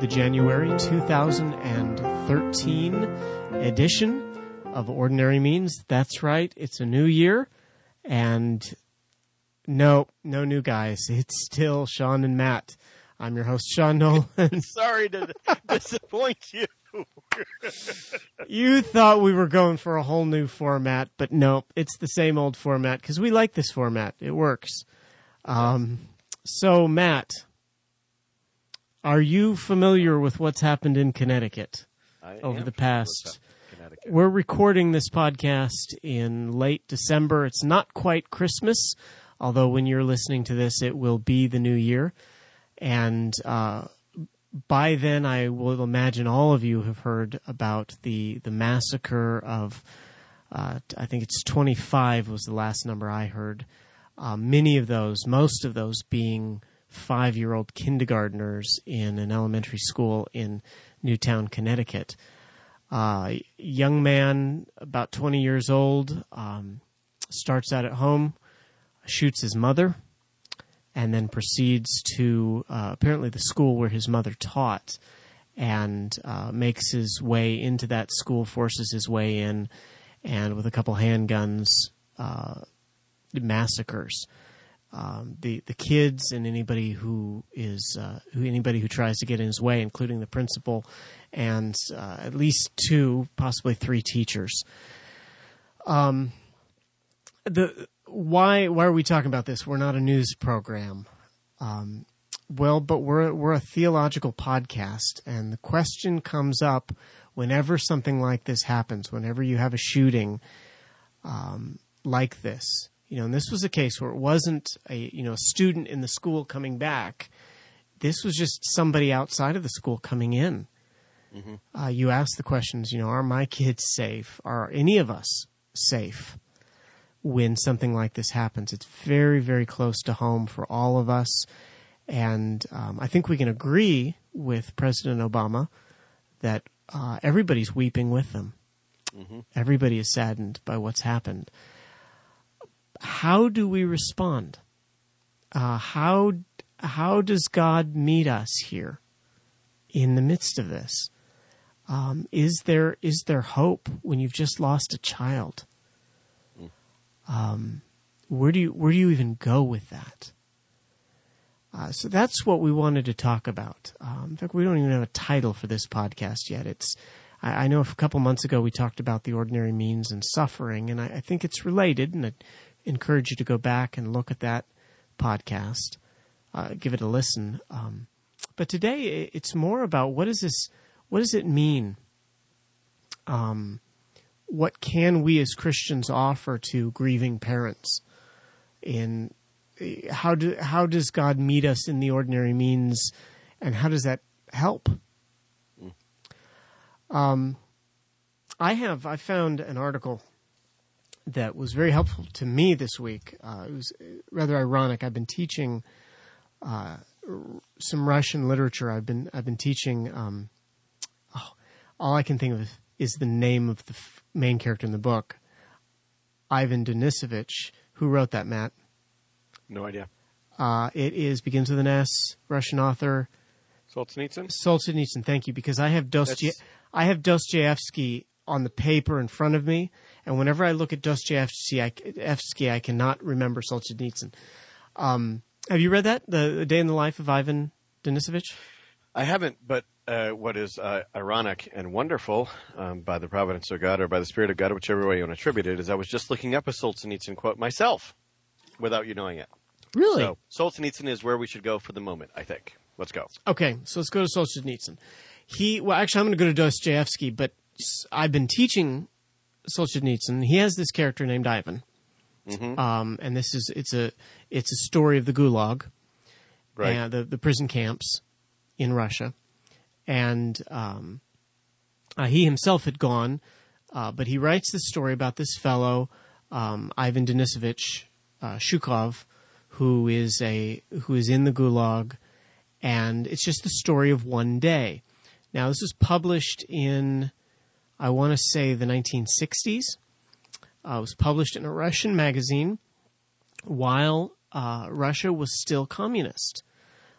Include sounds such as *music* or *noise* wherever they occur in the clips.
the January 2013 edition of Ordinary Means. That's right, it's a new year, and no, no new guys. It's still Sean and Matt. I'm your host, Sean Nolan. *laughs* Sorry to disappoint you. *laughs* you thought we were going for a whole new format, but no, it's the same old format because we like this format. It works. Um, so, Matt, are you familiar with what's happened in Connecticut I over the past? We're recording this podcast in late December. It's not quite Christmas, although when you're listening to this, it will be the new year. And uh, by then, I will imagine all of you have heard about the the massacre of. Uh, I think it's 25 was the last number I heard. Uh, many of those, most of those, being five year old kindergartners in an elementary school in Newtown, Connecticut. Uh, young man, about 20 years old, um, starts out at home, shoots his mother, and then proceeds to uh, apparently the school where his mother taught and uh, makes his way into that school, forces his way in, and with a couple handguns, uh, massacres um, the the kids and anybody who is uh, who anybody who tries to get in his way, including the principal and uh, at least two, possibly three teachers. Um, the why why are we talking about this? We're not a news program. Um, well, but we're we're a theological podcast, and the question comes up whenever something like this happens. Whenever you have a shooting um, like this, you know, and this was a case where it wasn't a you know a student in the school coming back. This was just somebody outside of the school coming in. Uh, you ask the questions, you know, are my kids safe? Are any of us safe when something like this happens? It's very, very close to home for all of us. And um, I think we can agree with President Obama that uh, everybody's weeping with them. Everybody is saddened by what's happened. How do we respond? Uh, how how does God meet us here in the midst of this? Um, is there is there hope when you've just lost a child? Um, where do you where do you even go with that? Uh, so that's what we wanted to talk about. Um, in fact, we don't even have a title for this podcast yet. It's I, I know a couple months ago we talked about the ordinary means and suffering, and I, I think it's related, and I encourage you to go back and look at that podcast, uh, give it a listen. Um, but today it's more about what is this? What does it mean? Um, what can we as Christians offer to grieving parents? In how do how does God meet us in the ordinary means, and how does that help? Um, I have I found an article that was very helpful to me this week. Uh, it was rather ironic. I've been teaching uh, r- some Russian literature. I've been I've been teaching. Um, oh, all I can think of is the name of the f- main character in the book, Ivan Denisovich. Who wrote that, Matt? No idea. Uh, it is begins with an S. Russian author Solzhenitsyn? Solzhenitsyn. Thank you, because I have That's- I have Dostoevsky on the paper in front of me, and whenever I look at Dostoevsky, I, Evsky, I cannot remember Solzhenitsyn. Um, have you read that, the, the Day in the Life of Ivan Denisovich? I haven't, but uh, what is uh, ironic and wonderful um, by the providence of God or by the Spirit of God, whichever way you want to attribute it, is I was just looking up a Solzhenitsyn quote myself without you knowing it. Really? So Solzhenitsyn is where we should go for the moment, I think. Let's go. Okay, so let's go to Solzhenitsyn. He, well, actually, I'm going to go to Dostoevsky, but I've been teaching Solzhenitsyn. He has this character named Ivan, um, and this is it's a it's a story of the Gulag, Right. and the the prison camps in Russia, and um, uh, he himself had gone, uh, but he writes this story about this fellow um, Ivan Denisovich uh, Shukhov, who is a who is in the Gulag, and it's just the story of one day. Now this was published in, I want to say the 1960s. Uh, it was published in a Russian magazine while uh, Russia was still communist.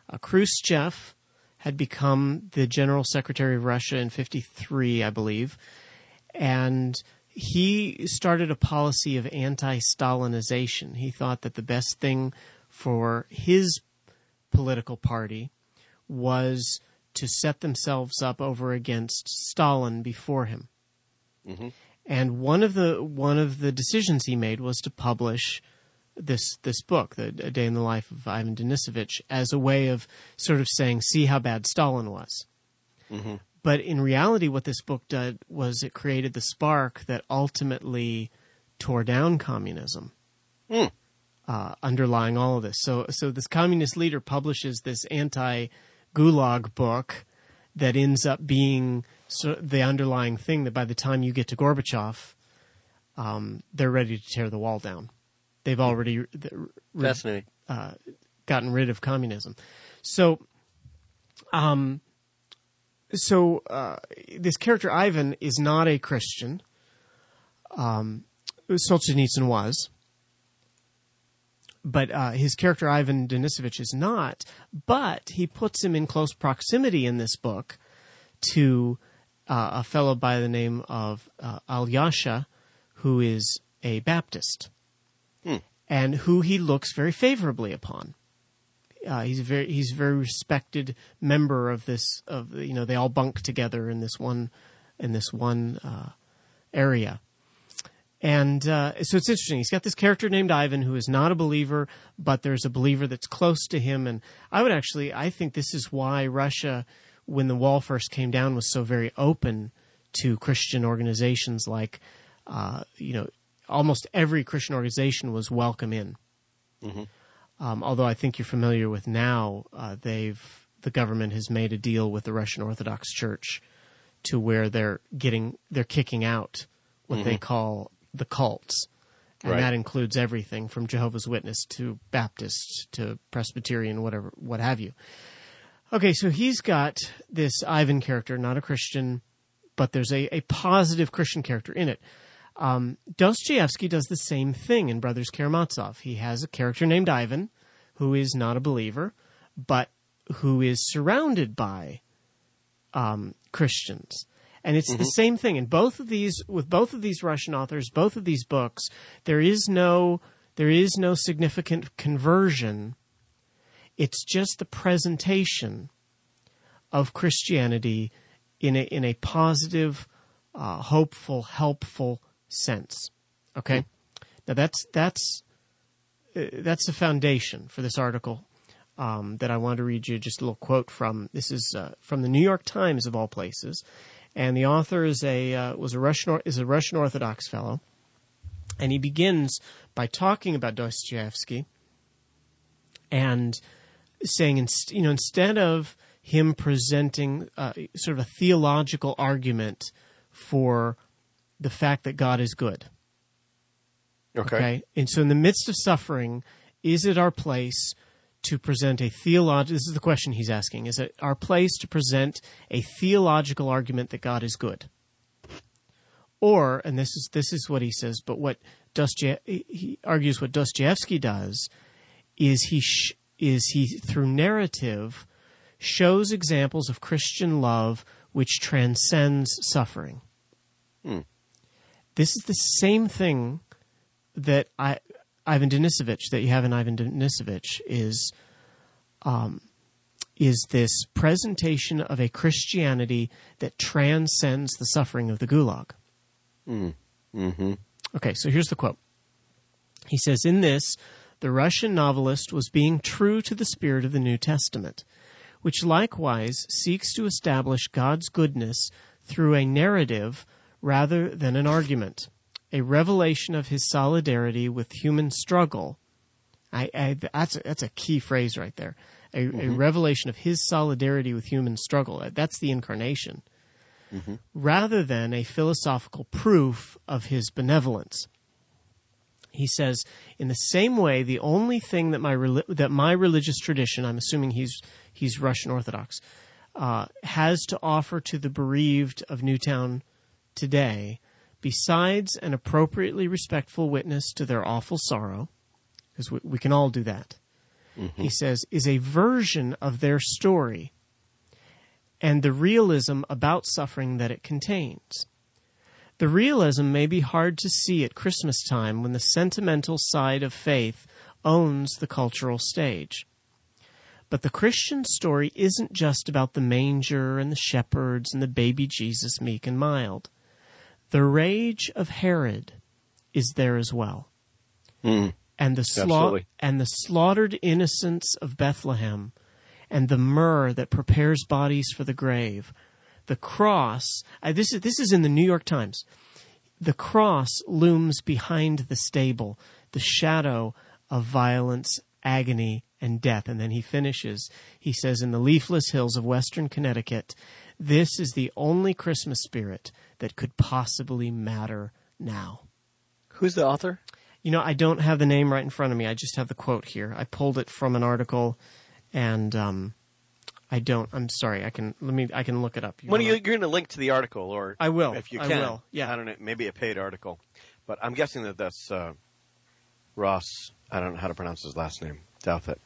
Uh, Khrushchev had become the general secretary of Russia in 53, I believe. And he started a policy of anti Stalinization. He thought that the best thing for his political party was to set themselves up over against Stalin before him. Mm-hmm. And one of the one of the decisions he made was to publish this this book, the A Day in the Life of Ivan Denisovich, as a way of sort of saying, "See how bad Stalin was." Mm-hmm. But in reality, what this book did was it created the spark that ultimately tore down communism. Mm. Uh, underlying all of this, so so this communist leader publishes this anti-Gulag book that ends up being so the underlying thing that by the time you get to Gorbachev, um, they're ready to tear the wall down. They've already re- uh, gotten rid of communism. So, um, so uh, this character Ivan is not a Christian. Um, Solzhenitsyn was, but uh, his character Ivan Denisovich is not. But he puts him in close proximity in this book to uh, a fellow by the name of uh, Alyosha, who is a Baptist, Hmm. and who he looks very favorably upon. Uh, he's a very he's a very respected member of this of you know they all bunk together in this one in this one uh, area. And uh, so it's interesting. He's got this character named Ivan who is not a believer, but there's a believer that's close to him. And I would actually, I think this is why Russia, when the wall first came down, was so very open to Christian organizations. Like, uh, you know, almost every Christian organization was welcome in. Um, although I think you're familiar with now, uh, they've the government has made a deal with the Russian Orthodox Church to where they're getting they're kicking out what they call the cults, and Right. that includes everything from Jehovah's Witness to Baptist to Presbyterian, whatever, what have you. Okay, so he's got this Ivan character, not a Christian, but there's a, a positive Christian character in it. Um, Dostoevsky does the same thing in Brothers Karamazov. He has a character named Ivan who is not a believer, but who is surrounded by um, Christians. And it's the same thing in both of these with both of these Russian authors, both of these books. There is no there is no significant conversion. It's just the presentation of Christianity in a in a positive, uh, hopeful, helpful sense. Okay, now that's that's uh, that's the foundation for this article um, that I want to read you just a little quote from. This is uh, from the New York Times of all places, and the author is a uh, was a Russian is a Russian Orthodox fellow, and he begins by talking about Dostoevsky and saying, you know, instead of him presenting uh, sort of a theological argument for the fact that God is good. Okay. And so, in the midst of suffering, is it our place to present a theological? This is the question he's asking: Is it our place to present a theological argument that God is good, or, and this is this is what he says, but what Dostoev- he argues what Dostoevsky does is he sh- is he through narrative shows examples of Christian love which transcends suffering. Hmm. This is the same thing that I, Ivan Denisovich that you have in Ivan Denisovich is um, is this presentation of a Christianity that transcends the suffering of the Gulag. Mm-hmm. Okay, so here's the quote. He says, In this, the Russian novelist was being true to the spirit of the New Testament, which likewise seeks to establish God's goodness through a narrative rather than an argument, a revelation of his solidarity with human struggle. I, I, that's, a, that's a key phrase right there. A, a revelation of his solidarity with human struggle. That's the incarnation rather than a philosophical proof of his benevolence. He says, in the same way, the only thing that my that my religious tradition, I'm assuming he's he's Russian Orthodox, uh, has to offer to the bereaved of Newtown today, besides an appropriately respectful witness to their awful sorrow, because we, we can all do that. Mm-hmm. He says, is a version of their story and the realism about suffering that it contains. The realism may be hard to see at Christmas time when the sentimental side of faith owns the cultural stage. But the Christian story isn't just about the manger and the shepherds and the baby Jesus meek and mild. The rage of Herod is there as well. Mm. And the sla- and the slaughtered innocents of Bethlehem and the myrrh that prepares bodies for the grave. The cross, uh, this is this is in the New York Times. The cross looms behind the stable, the shadow of violence, agony, and death. And then he finishes. He says, In the leafless hills of western Connecticut, this is the only Christmas spirit that could possibly matter now. Who's the author? You know, I don't have the name right in front of me. I just have the quote here. I pulled it from an article, and um, I don't. I'm sorry. I can let me. I can look it up. You when you, are going to link to the article, or I will if you can. I will. Yeah. I don't know. Maybe a paid article, but I'm guessing that that's uh, Ross. I don't know how to pronounce his last name. Douthat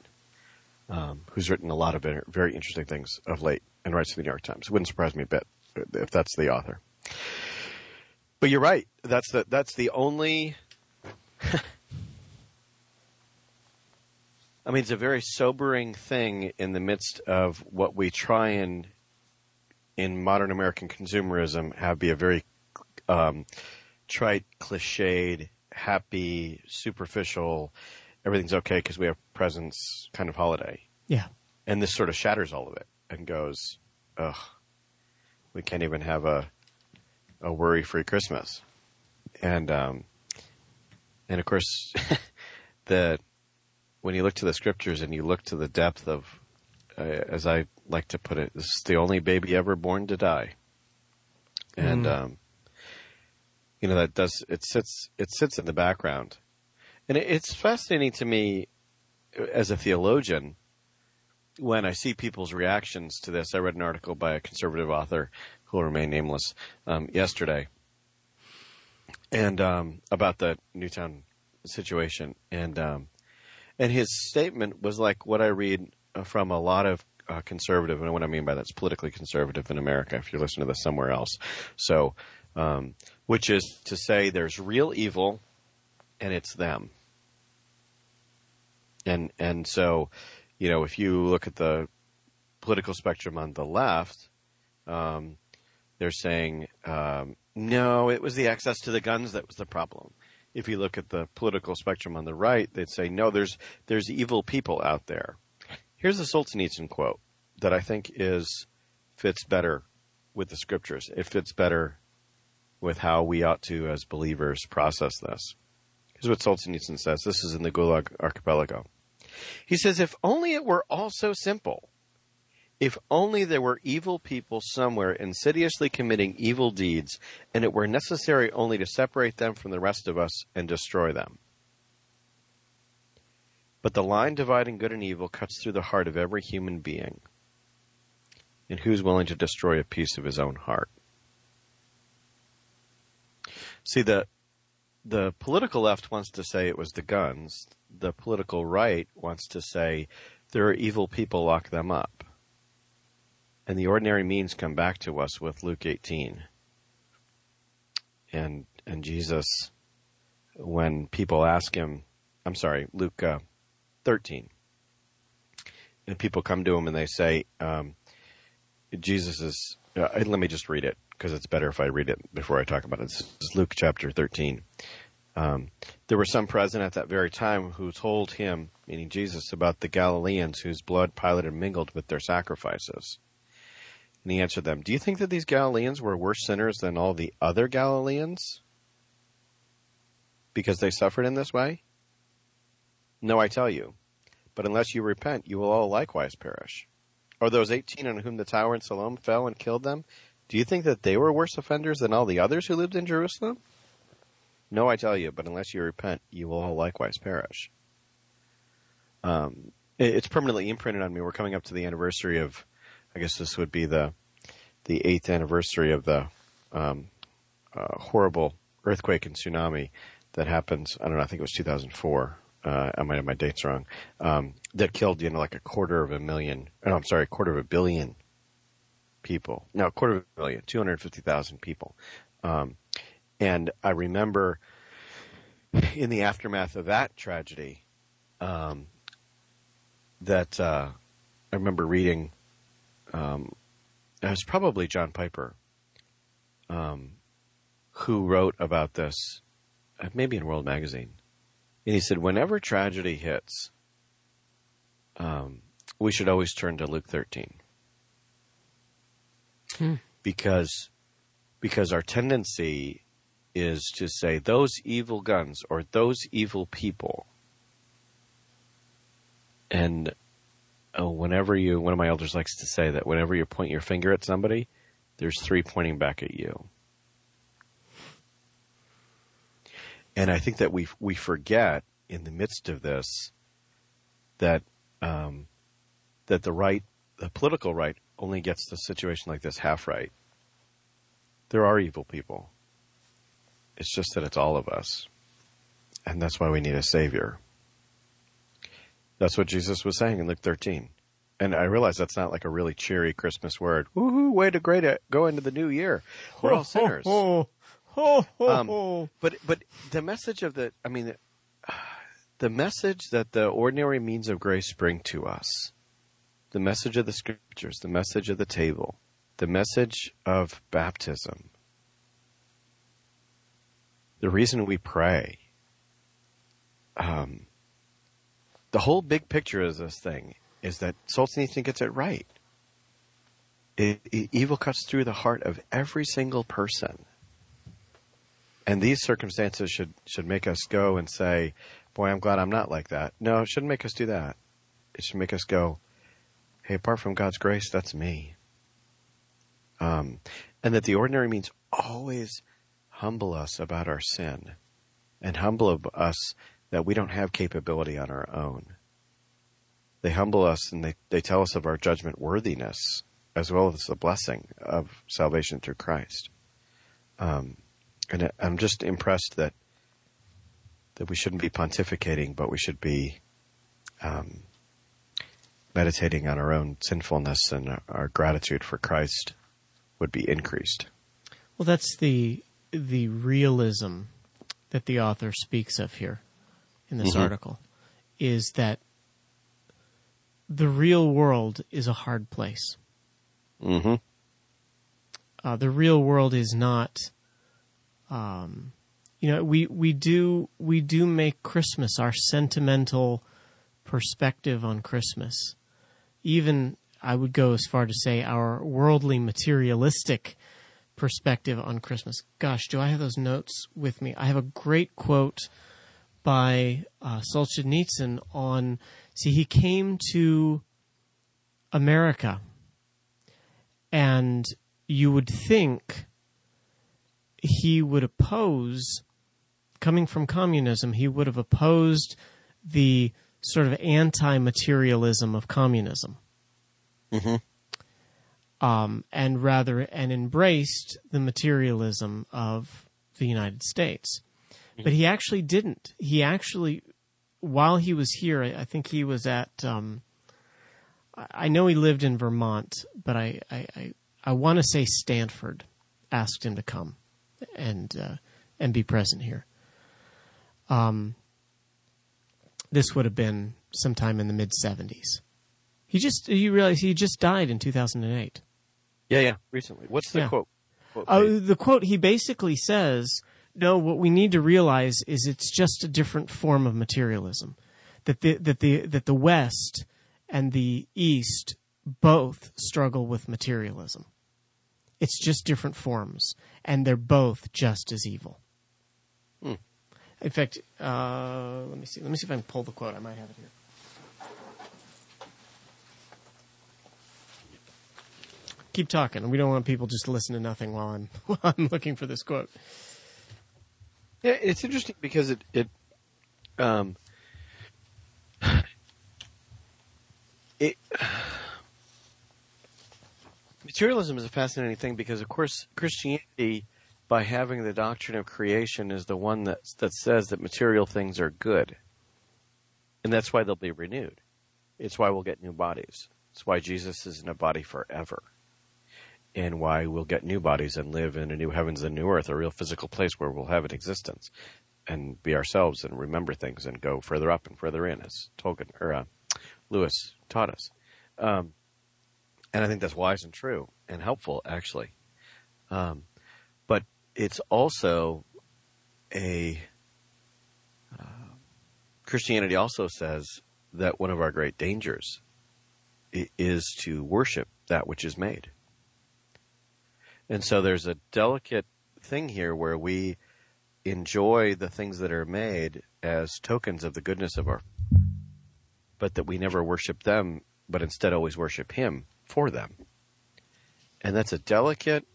um, who's written a lot of very interesting things of late and writes for the New York Times. It wouldn't surprise me a bit if that's the author. But you're right. That's the that's the only. *laughs* I mean, it's a very sobering thing in the midst of what we try and, in modern American consumerism, have be a very um, trite, cliched, happy, superficial everything's okay because we have presents kind of holiday. Yeah. And this sort of shatters all of it and goes, ugh, we can't even have a a worry free Christmas. And um, and of course, *laughs* the when you look to the scriptures and you look to the depth of, uh, as I like to put it, this is the only baby ever born to die. And mm. um, you know that does it sits it sits in the background and it's fascinating to me as a theologian when I see people's reactions to this. I read an article by a conservative author who will remain nameless um, yesterday, and um, about the Newtown situation, and um, and his statement was like what I read uh, from a lot of uh, conservative, and what I mean by that's politically conservative in America. If you're listening to this somewhere else, so um, which is to say, there's real evil, and it's them and and so, you know, if you look at the political spectrum on the left, um, they're saying um, no, it was the access to the guns that was the problem. If you look at the political spectrum on the right, they'd say no, there's there's evil people out there. Here's a Solzhenitsyn quote that I think is fits better with the scriptures. It fits better with how we ought to, as believers, process this. Here's what Solzhenitsyn says. This is in the Gulag Archipelago. He says, if only it were all so simple. If only there were evil people somewhere insidiously committing evil deeds, and it were necessary only to separate them from the rest of us and destroy them. But the line dividing good and evil cuts through the heart of every human being. And who's willing to destroy a piece of his own heart? See, the, the political left wants to say it was the guns the political right wants to say there are evil people, lock them up. And the ordinary means come back to us with Luke 18. And, and Jesus, when people ask him, I'm sorry, Luke uh, 13. And people come to him and they say, um, Jesus is, uh, let me just read it because it's better if I read it before I talk about it. This is Luke chapter 13. Um, there were some present at that very time who told him, meaning Jesus, about the Galileans whose blood Pilate had mingled with their sacrifices. And he answered them, Do you think that these Galileans were worse sinners than all the other Galileans? Because they suffered in this way? No, I tell you. But unless you repent, you will all likewise perish. Or those eighteen on whom the tower in Siloam fell and killed them, do you think that they were worse offenders than all the others who lived in Jerusalem? No, I tell you, but unless you repent, you will all likewise perish. Um, it's permanently imprinted on me. We're coming up to the anniversary of, I guess this would be the, the eighth anniversary of the um, uh, horrible earthquake and tsunami that happens. I don't know. I think it was 2004. Uh, I might have my dates wrong. Um, that killed, you know, like a quarter of a million. Oh, I'm sorry, a quarter of a billion people. No, a quarter of a million, 250,000 people. Um, and I remember in the aftermath of that tragedy, um, that uh, I remember reading. Um, it was probably John Piper, um, who wrote about this, uh, maybe in World Magazine, and he said, whenever tragedy hits, um, we should always turn to Luke thirteen, Hmm. because because our tendency is to say those evil guns or those evil people. And oh, whenever you, one of my elders likes to say that whenever you point your finger at somebody, there's three pointing back at you. And I think that we we forget in the midst of this that um, that the right, the political right, only gets the situation like this half right. There are evil people. It's just that it's all of us. And that's why we need a savior. That's what Jesus was saying in Luke 13. And I realize that's not like a really cheery Christmas word. Woohoo, way to great it. go into the new year. We're all sinners. Um. But but the message of the I mean the message that the ordinary means of grace bring to us, the message of the scriptures, the message of the table, the message of baptism, the reason we pray, um, the whole big picture of this thing is that Solzhenitsyn gets it right. It, it, evil cuts through the heart of every single person. And these circumstances should, should make us go and say, boy, I'm glad I'm not like that. No, it shouldn't make us do that. It should make us go, hey, apart from God's grace, that's me. Um, and that the ordinary means always humble us about our sin and humble us that we don't have capability on our own. They humble us and they, they tell us of our judgment worthiness as well as the blessing of salvation through Christ. Um, and I'm just impressed that that we shouldn't be pontificating, but we should be um, meditating on our own sinfulness and our, our gratitude for Christ would be increased. Well, that's the the realism that the author speaks of here in this Mhm. article is that the real world is a hard place. Mm-hmm. Uh, the real world is not. Um, you know, we we do we do make Christmas our sentimental perspective on Christmas. Even I would go as far to say our worldly materialistic perspective on Christmas. Gosh, do I have those notes with me? I have a great quote by uh, Solzhenitsyn on. See, he came to America, and you would think he would oppose, coming from communism, he would have opposed the sort of anti materialism of communism Mm-hmm. Um, and rather and embraced the materialism of the United States. But he actually didn't. He actually, while he was here, I, I think he was at. Um, I know he lived in Vermont, but I I, I, I want to say Stanford asked him to come and uh, and be present here. Um, this would have been sometime in the mid seventies. He just you realize he just died in two thousand and eight. Yeah, yeah. Recently, what's the Yeah. quote? quote please? the quote he basically says, "No, what we need to realize is it's just a different form of materialism. That the that the that the West and the East both struggle with materialism. It's just different forms, and they're both just as evil." Hmm. In fact, uh, let me see. Let me see if I can pull the quote. I might have it here. Keep talking. We don't want people just to listen to nothing while I'm *laughs* while I'm looking for this quote. Yeah, it's interesting because it it um *sighs* it *sighs* materialism is a fascinating thing because of course Christianity by having the doctrine of creation is the one that that says that material things are good. And that's why they'll be renewed. It's why we'll get new bodies. It's why Jesus is in a body forever. And why we'll get new bodies and live in a new heavens and new earth, a real physical place where we'll have an existence and be ourselves and remember things and go further up and further in, as Tolkien or uh, Lewis taught us. Um, and I think that's wise and true and helpful, actually. Um, but it's also a uh, Christianity also says that one of our great dangers is to worship that which is made. And so there's a delicate thing here where we enjoy the things that are made as tokens of the goodness of our, but that we never worship them, but instead always worship Him for them. And that's a delicate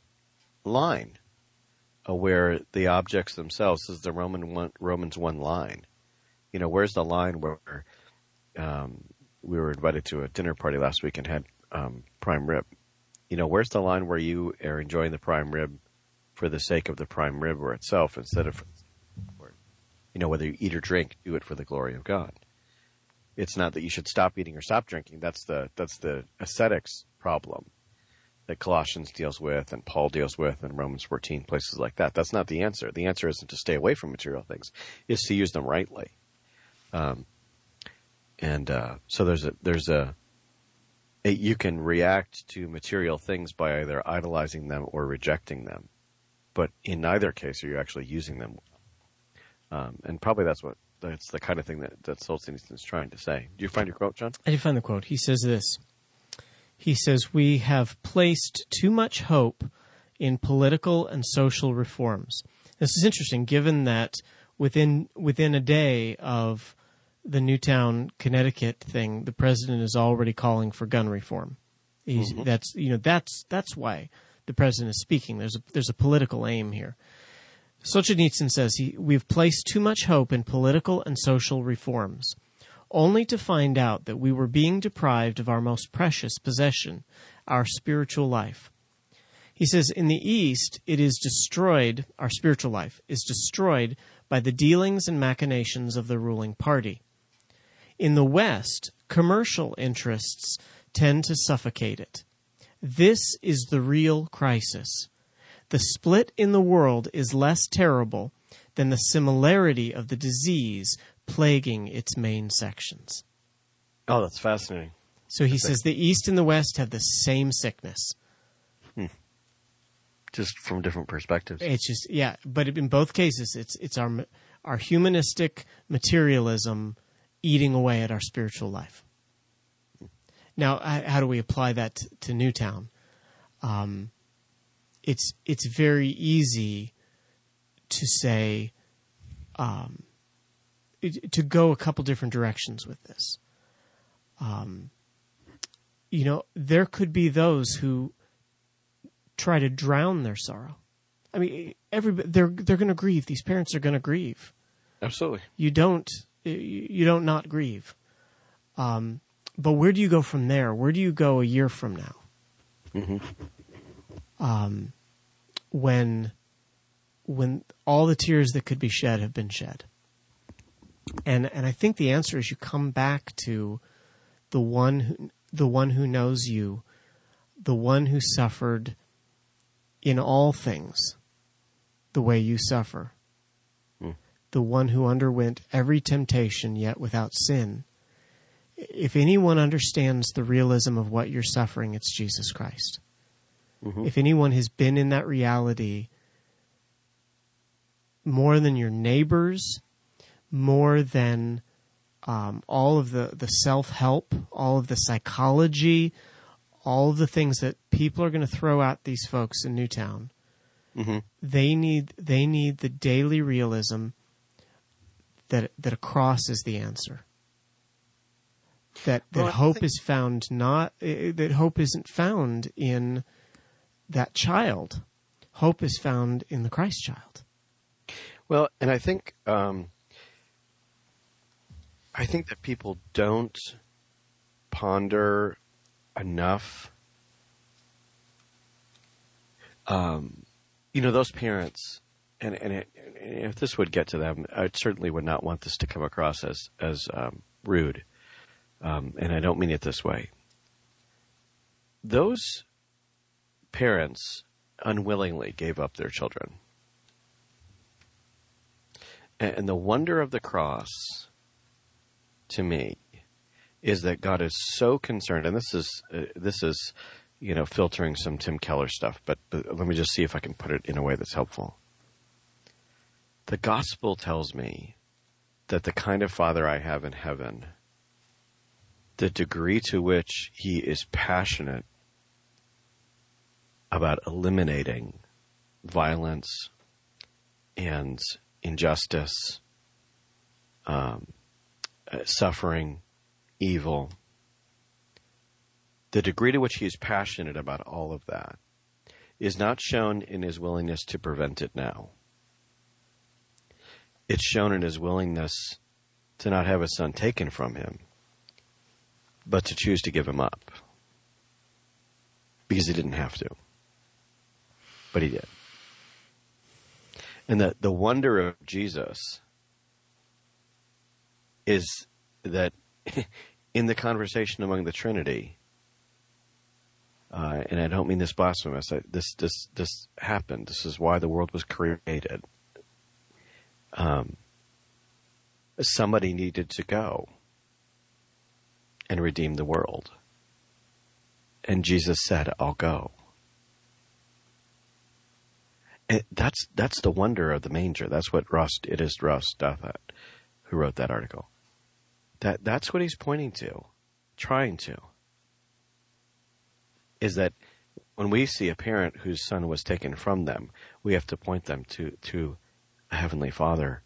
line where the objects themselves is the Roman one, Romans one line. You know, where's the line where um, we were invited to a dinner party last week and had um, prime rib? You know, where's the line where you are enjoying the prime rib for the sake of the prime rib or itself instead of, or, you know, whether you eat or drink, do it for the glory of God. It's not that you should stop eating or stop drinking. That's the that's the ascetics problem that Colossians deals with and Paul deals with in Romans 14, places like that. That's not the answer. The answer isn't to stay away from material things; it's to use them rightly. Um, and uh, so there's a there's a, a you can react to material things by either idolizing them or rejecting them, but in neither case are you actually using them. Um, and probably that's what that's the kind of thing that that Solzhenitsyn is trying to say. Do you find your quote, John? I did find the quote. He says this. He says, We have placed too much hope in political and social reforms. This is interesting given that within within a day of the Newtown, Connecticut thing, the president is already calling for gun reform. Mm-hmm. That's you know that's that's why the president is speaking. There's a there's a political aim here. Solzhenitsyn says he, we've placed too much hope in political and social reforms only to find out that we were being deprived of our most precious possession, our spiritual life. He says, in the East, it is destroyed, our spiritual life is destroyed by the dealings and machinations of the ruling party. In the West, commercial interests tend to suffocate it. This is the real crisis. The split in the world is less terrible than the similarity of the disease plaguing its main sections. Oh, that's fascinating. So he says the East and the West have the same sickness. Hmm. Just from different perspectives. It's just yeah, but in both cases, it's it's our our humanistic materialism eating away at our spiritual life. Now, how do we apply that to Newtown? Um, it's it's very easy to say um, to go a couple different directions with this. Um, you know, there could be those who try to drown their sorrow. I mean, everybody they're they're going to grieve. These parents are going to grieve. Absolutely. You don't you don't not grieve. Um, but where do you go from there? Where do you go a year from now? Mm-hmm. Um, when when all the tears that could be shed have been shed. And and I think the answer is you come back to the one who, the one who knows you, the one who suffered in all things the way you suffer. The one who underwent every temptation yet without sin. If anyone understands the realism of what you're suffering, it's Jesus Christ. Mm-hmm. If anyone has been in that reality more than your neighbors, more than um, all of the, the self help, all of the psychology, all of the things that people are going to throw at these folks in Newtown. Mm-hmm. They need they need the daily realism that that a cross is the answer. That that well, hope think... is found not uh, that hope isn't found in that child. Hope is found in the Christ child. Well, and I think um, I think that people don't ponder enough. Um, you know, those parents, and, and, it, and, if this would get to them, I certainly would not want this to come across as as um, rude, um, and I don't mean it this way. Those parents unwillingly gave up their children. And the wonder of the cross to me is that God is so concerned, and this is uh, this is you know filtering some Tim Keller stuff, but, but let me just see if I can put it in a way that's helpful. The gospel tells me that the kind of father I have in heaven, the degree to which he is passionate about eliminating violence and injustice, um, uh, suffering, evil, the degree to which he is passionate about all of that is not shown in his willingness to prevent it now. It's shown in his willingness to not have his son taken from him, but to choose to give him up. Because he didn't have to. But he did. And the, the wonder of Jesus is that *laughs* in the conversation among the Trinity, uh, and I don't mean this blasphemous. I, this this this happened. This is why the world was created. Um, somebody needed to go and redeem the world, and Jesus said, "I'll go." And that's that's the wonder of the manger. That's what Ross it is Ross Douthat who wrote that article. That that's what he's pointing to, trying to. Is that when we see a parent whose son was taken from them, we have to point them to to heavenly Father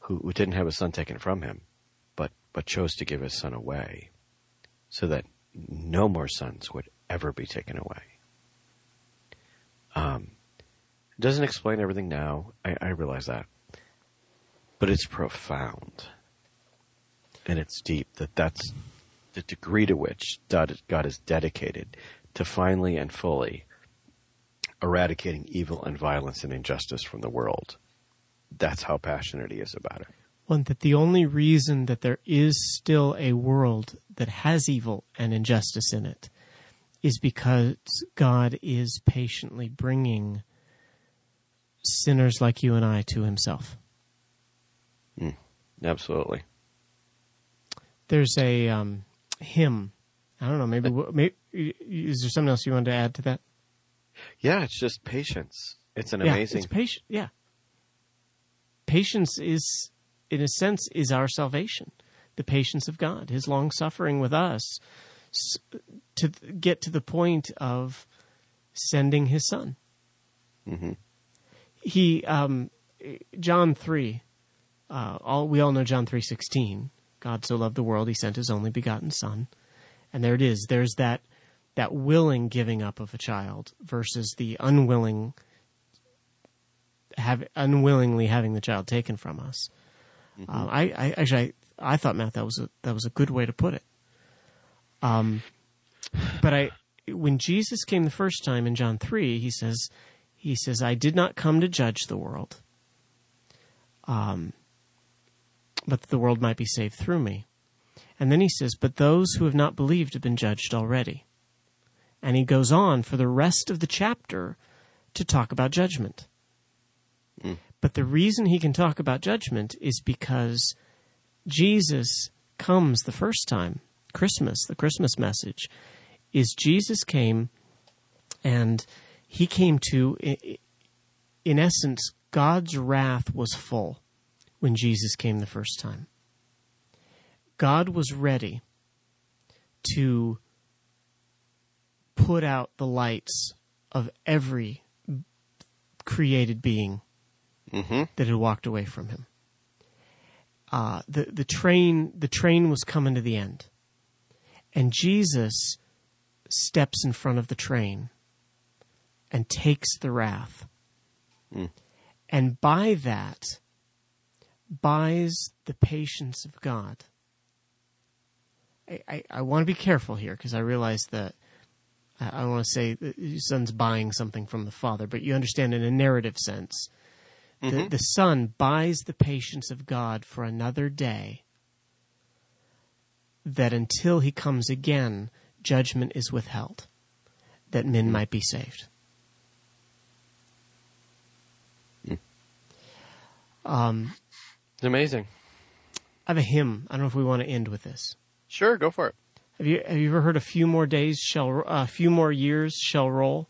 who, who didn't have a son taken from him, but but chose to give his son away, so that no more sons would ever be taken away. Um, doesn't explain everything now. I, I realize that, but it's profound and it's deep that that's the degree to which God is dedicated to finally and fully eradicating evil and violence and injustice from the world. That's how passionate he is about it. One that the only reason that there is still a world that has evil and injustice in it is because God is patiently bringing sinners like you and I to himself. Mm, absolutely there's a um, hymn. I don't know. Maybe, maybe is there something else you wanted to add to that? Yeah, it's just patience. It's an yeah, amazing. It's patience. Yeah, patience is, in a sense, is our salvation. The patience of God, His long suffering with us, to get to the point of sending His Son. Mm-hmm. He, um, John three. Uh, all we all know John three sixteen God so loved the world, he sent his only begotten son. And there it is. There's that, that willing giving up of a child versus the unwilling, have, unwillingly having the child taken from us. Mm-hmm. Um, I, I, actually, I, I thought, Matt, that was a, that was a good way to put it. Um, but I, when Jesus came the first time in John 3, he says, he says, I did not come to judge the world. Um, but the world might be saved through me. And then he says, But those who have not believed have been judged already. And he goes on for the rest of the chapter to talk about judgment. But the reason he can talk about judgment is because Jesus comes the first time, Christmas, the Christmas message, is Jesus came and he came to, in essence, God's wrath was full when Jesus came the first time. God was ready to put out the lights of every created being mm-hmm. that had walked away from him. Uh, the the train the train was coming to the end, and Jesus steps in front of the train and takes the wrath, mm. and by that buys the patience of God. I, I, I want to be careful here because I realize that I, I want to say that the son's buying something from the father, but you understand in a narrative sense. Mm-hmm. The, the son buys the patience of God for another day, that until he comes again, judgment is withheld. that men might be saved. Um, It's amazing. I have a hymn. I don't know if we want to end with this. Sure, go for it. Have you have you ever heard a few more days shall a uh, few more years shall roll?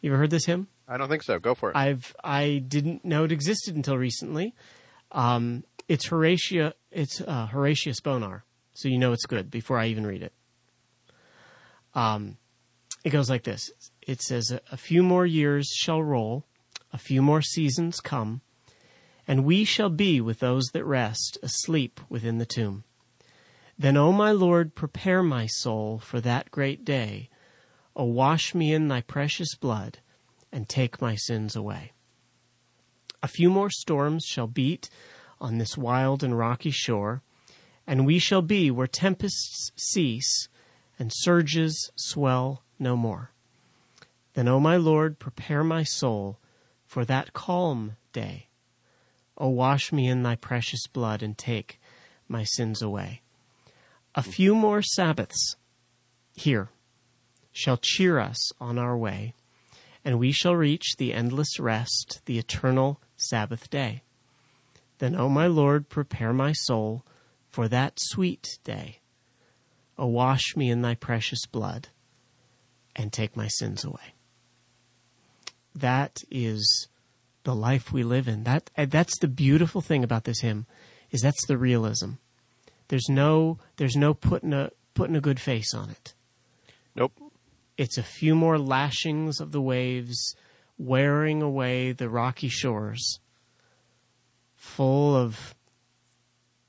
You ever heard this hymn? I don't think so. Go for it. I've I didn't know it existed until recently. Um, it's Horatia. It's uh, Horatius Bonar, so you know it's good before I even read it. Um, it goes like this. It says, "A few more years shall roll, a few more seasons come, and we shall be with those that rest, asleep within the tomb. Then, O my Lord, prepare my soul for that great day. O wash me in thy precious blood, and take my sins away. A few more storms shall beat on this wild and rocky shore, and we shall be where tempests cease and surges swell no more. Then, O my Lord, prepare my soul for that calm day. O wash me in thy precious blood and take my sins away. A few more Sabbaths here shall cheer us on our way, and we shall reach the endless rest, the eternal Sabbath day. Then, O my Lord, prepare my soul for that sweet day. O wash me in thy precious blood and take my sins away. That is the life we live in. That uh, that's the beautiful thing about this hymn is that's the realism. There's no there's no putting a putting a good face on it. It's a few more lashings of the waves wearing away the rocky shores full of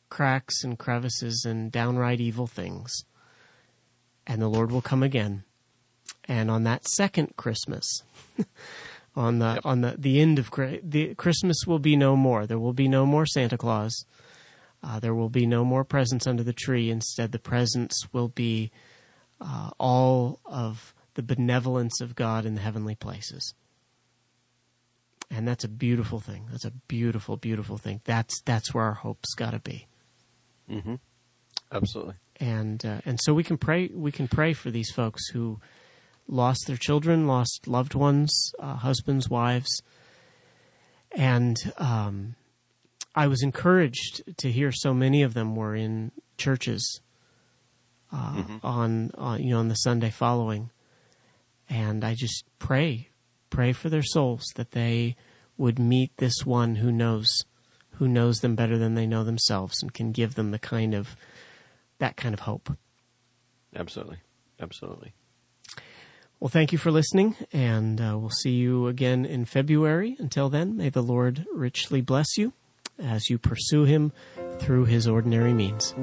cracks and crevices and downright evil things. And the Lord will come again. And on that second Christmas, *laughs* on the Yep. on the the end of the Christmas will be no more. There will be no more Santa Claus. Uh, there will be no more presents under the tree. Instead, the presents will be uh, all of the benevolence of God in the heavenly places. And that's a beautiful thing. That's a beautiful, beautiful thing. That's that's where our hope's got to be. Mm-hmm. Absolutely. And uh, and so we can pray. We can pray for these folks who lost their children, lost loved ones, uh, husbands, wives. And um, I was encouraged to hear so many of them were in churches uh, on, on you know on the Sunday following, and I just pray pray for their souls that they would meet this one who knows who knows them better than they know themselves and can give them the kind of that kind of hope. Absolutely. Absolutely. Well, thank you for listening, and uh, we'll see you again in February. Until then, may the Lord richly bless you as you pursue Him through His ordinary means.